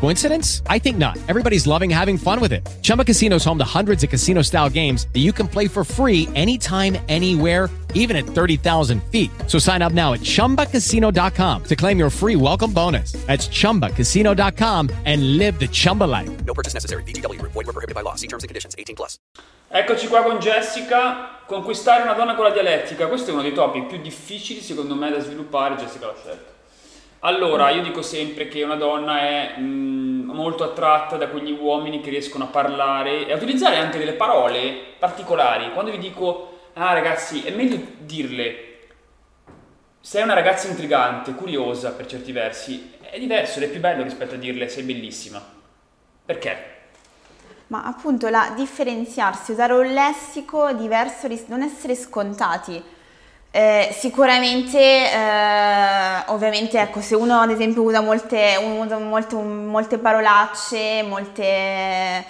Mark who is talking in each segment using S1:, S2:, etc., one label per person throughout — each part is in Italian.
S1: Coincidence? I think not. Everybody's loving having fun with it. Chumba Casino is home to hundreds of casino style games that you can play for free anytime, anywhere, even at 30,000 feet. So sign up now at chumbacasino.com to claim your free welcome bonus. That's chumbacasino.com and live the Chumba life.
S2: No purchase necessary. VGW Group. Void were prohibited by law. See terms and conditions. 18 plus.
S3: Eccoci qua con Jessica. Conquistare una donna con la dialettica. Questo è uno dei topic più difficili secondo me da sviluppare. Jessica l'ha scelto. Allora, io dico sempre che una donna è mm, molto attratta da quegli uomini che riescono a parlare e a utilizzare anche delle parole particolari. Quando vi dico, ah ragazzi, è meglio dirle, sei una ragazza intrigante, curiosa per certi versi, è diverso ed è più bello rispetto a dirle sei bellissima. Perché?
S4: Ma appunto la differenziarsi, usare un lessico diverso, non essere scontati. Eh, sicuramente, eh, ovviamente, ecco, se uno ad esempio usa molte, usa molte, molte parolacce, molte...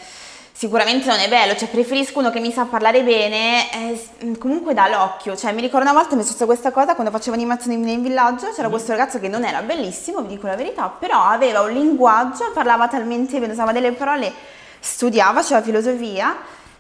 S4: Sicuramente non è bello, cioè preferisco uno che mi sa parlare bene, eh, comunque dà l'occhio, cioè mi ricordo una volta mi è successa questa cosa quando facevo animazioni nel villaggio, c'era questo ragazzo che non era bellissimo, vi dico la verità, però aveva un linguaggio, parlava talmente bene, usava delle parole, studiava, faceva filosofia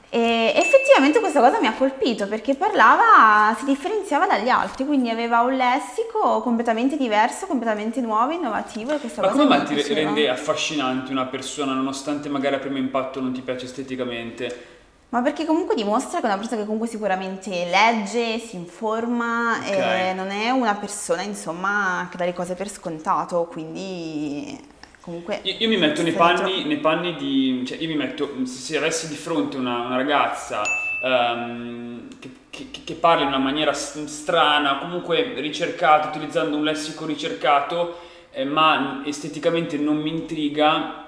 S4: e effettivamente questa cosa mi ha colpito perché parlava, si differenziava dagli altri, quindi aveva un lessico completamente diverso, completamente nuovo, innovativo e questa
S3: Ma
S4: cosa
S3: come mai ti
S4: piaceva.
S3: rende affascinante una persona nonostante magari a primo impatto non ti piace esteticamente?
S4: Ma perché comunque dimostra che è una persona che comunque sicuramente legge, si informa
S3: Ok.
S4: e non è una persona insomma che dà le cose per scontato, quindi comunque...
S3: Io, io mi metto nei panni, nei panni di... cioè io mi metto, se, se avessi di fronte una, una ragazza ehm, che, che- che parla in una maniera strana, comunque ricercata, utilizzando un lessico ricercato, eh, ma esteticamente non mi intriga,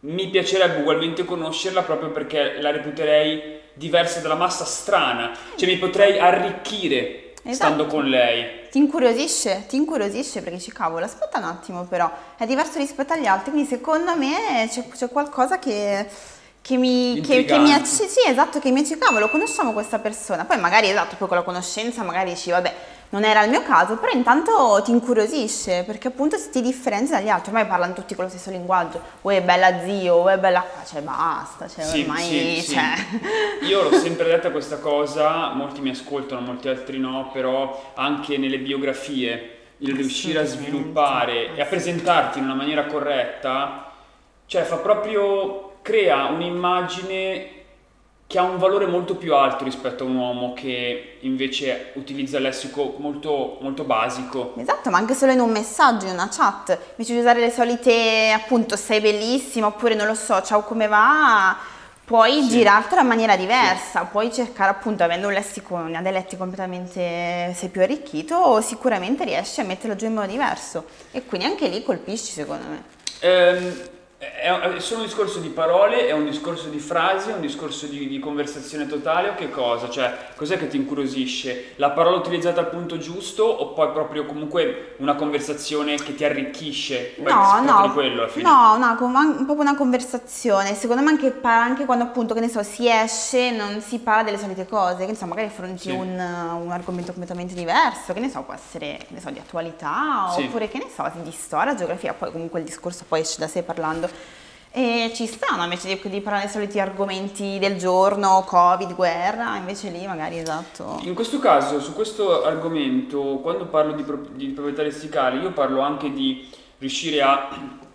S3: mi piacerebbe ugualmente conoscerla proprio perché la reputerei diversa dalla massa strana, cioè mi potrei arricchire stando
S4: Esatto.
S3: con lei.
S4: Ti incuriosisce, ti incuriosisce perché dici cavolo, aspetta un attimo però, è diverso rispetto agli altri, quindi secondo me c'è, c'è qualcosa che, che mi, che, che mi acc- sì, esatto, che mi dice cavolo, conosciamo questa persona, poi magari esatto, poi con la conoscenza magari dici vabbè, non era il mio caso, però intanto ti incuriosisce perché appunto ti differenzia dagli altri, ormai parlano tutti con lo stesso linguaggio, uè bella zio, uè bella qua, cioè basta, cioè
S3: Sì,
S4: ormai,
S3: sì, sì.
S4: cioè...
S3: Io l'ho sempre detta questa cosa, molti mi ascoltano, molti altri no, però anche nelle biografie, il riuscire a sviluppare e a presentarti in una maniera corretta, cioè fa proprio, crea un'immagine che ha un valore molto più alto rispetto a un uomo che invece utilizza il lessico molto, molto basico.
S4: Esatto, ma anche solo in un messaggio, in una chat, invece di usare le solite appunto sei bellissima oppure non lo so, ciao come va, puoi
S3: Sì.
S4: girartela in maniera diversa, puoi cercare appunto avendo un lessico, una dialetti completamente, sei più arricchito, sicuramente riesci a metterlo giù in modo diverso e quindi anche lì colpisci secondo me.
S3: Ehm, è, solo un discorso di parole, è un discorso di frasi, è un discorso di, di conversazione totale o che cosa? Cioè, cos'è che ti incuriosisce? La parola utilizzata al punto giusto o poi proprio comunque una conversazione che ti arricchisce?
S4: No, no,
S3: di quello
S4: no, an- proprio una conversazione. Secondo me anche, anche quando appunto, che ne so, si esce, non si parla delle solite cose, che ne so, magari affronti
S3: Sì.
S4: un, un argomento completamente diverso, che ne so, può essere, che ne so, di attualità,
S3: Sì.
S4: oppure che ne so, di storia, geografia, poi comunque il discorso poi esce da sé parlando. E ci stanno invece di, di parlare dei soliti argomenti del giorno, Covid, guerra, invece lì magari esatto.
S3: In questo caso, su questo argomento, quando parlo di, pro- di proprietà lessicali, io parlo anche di riuscire a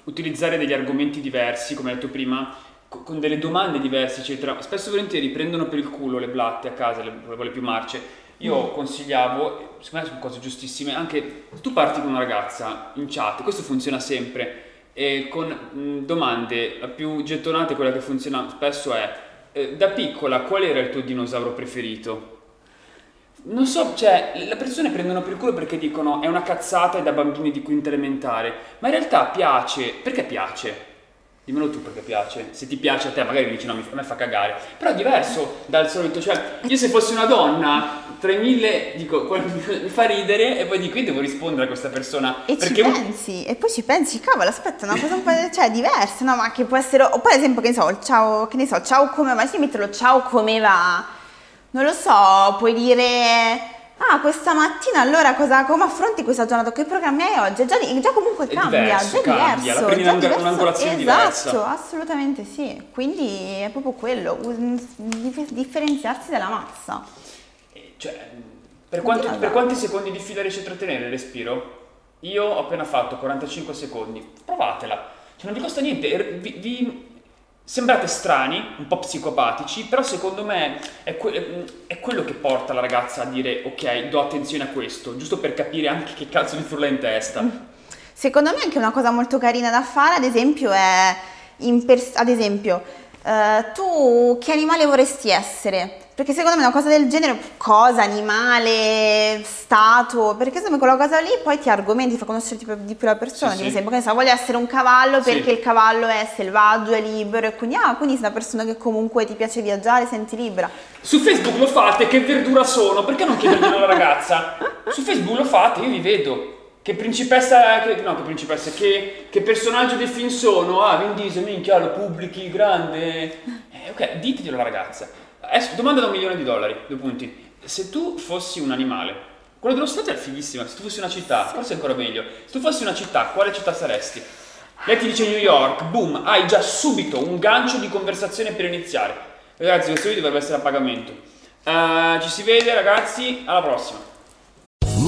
S3: utilizzare degli argomenti diversi, come detto prima, co- con delle domande diverse, eccetera. Spesso e volentieri prendono per il culo le blatte a casa, le, quelle più marce. Io consigliavo, secondo me sono cose giustissime, anche tu parti con una ragazza in chat, questo funziona sempre, e con mh, domande, la più gettonata, quella che funziona spesso è, eh, da piccola qual era il tuo dinosauro preferito? Non so, cioè, le persone prendono per culo perché dicono è una cazzata e da bambini di quinta elementare, ma in realtà piace, perché piace? Dimmelo tu perché piace. Se ti piace a te, magari mi dici no, a me fa cagare. Però è diverso dal solito, cioè io se fossi una donna, 3000, dico, mi fa ridere e poi dico io devo rispondere a questa persona.
S4: E
S3: perché
S4: ci pensi, e poi ci pensi, cavolo, aspetta, una cosa un po' cioè, diversa, no? Ma che può essere, o poi ad esempio, che ne so, ciao, che ne so, ciao come va, se io metto lo ciao come va, non lo so, puoi dire, ah, questa mattina allora cosa, come affronti questa giornata, che programmi hai oggi? Già, già comunque
S3: È
S4: cambia,
S3: diverso,
S4: già
S3: cambia,
S4: diverso.
S3: la prendi
S4: già diverso.
S3: un'angolazione
S4: esatto,
S3: diversa.
S4: assolutamente sì, quindi è proprio quello, differenziarsi dalla massa.
S3: Eh, Cioè, per, quanto- per quanti secondi di fila riesci a trattenere il respiro? Io ho appena fatto 45 secondi. Provatela. Cioè, non vi costa niente. er- Vi, vi- sembrate strani, un po' psicopatici, però secondo me è, que- è quello che porta la ragazza a dire ok, do attenzione a questo, giusto per capire anche che cazzo mi frulla in testa.
S4: Secondo me anche una cosa molto carina da fare, ad esempio, è pers- ad esempio, eh, tu che animale vorresti essere? Perché secondo me una cosa del genere, cosa, animale, stato, perché secondo me quella cosa lì poi ti argomenti, ti fa conoscere di più- di più la persona.
S3: Sì,
S4: Ad
S3: sì.
S4: esempio, che ne so, voglio essere un cavallo
S3: Sì.
S4: perché il cavallo è selvaggio, è libero e quindi, ah, quindi sei una persona che comunque ti piace viaggiare, senti libera.
S3: Su Facebook lo fate, che verdura sono, perché non chiederglielo alla ragazza? Su Facebook lo fate, io vi vedo. Che principessa, che, no che principessa, che, che personaggio del film sono? Ah, Vin Diesel, minchia, lo pubblichi, grande. Eh, ok, diteglielo alla ragazza. Adesso, domanda da un milione di dollari, due punti. Se tu fossi un animale, quello dello stato è fighissimo, se tu fossi una città, forse è ancora meglio. Se tu fossi una città, quale città saresti? Lei ti dice New York, boom, hai già subito un gancio di conversazione per iniziare. Ragazzi, questo video dovrebbe essere a pagamento. Eh, ci si vede, ragazzi, alla prossima.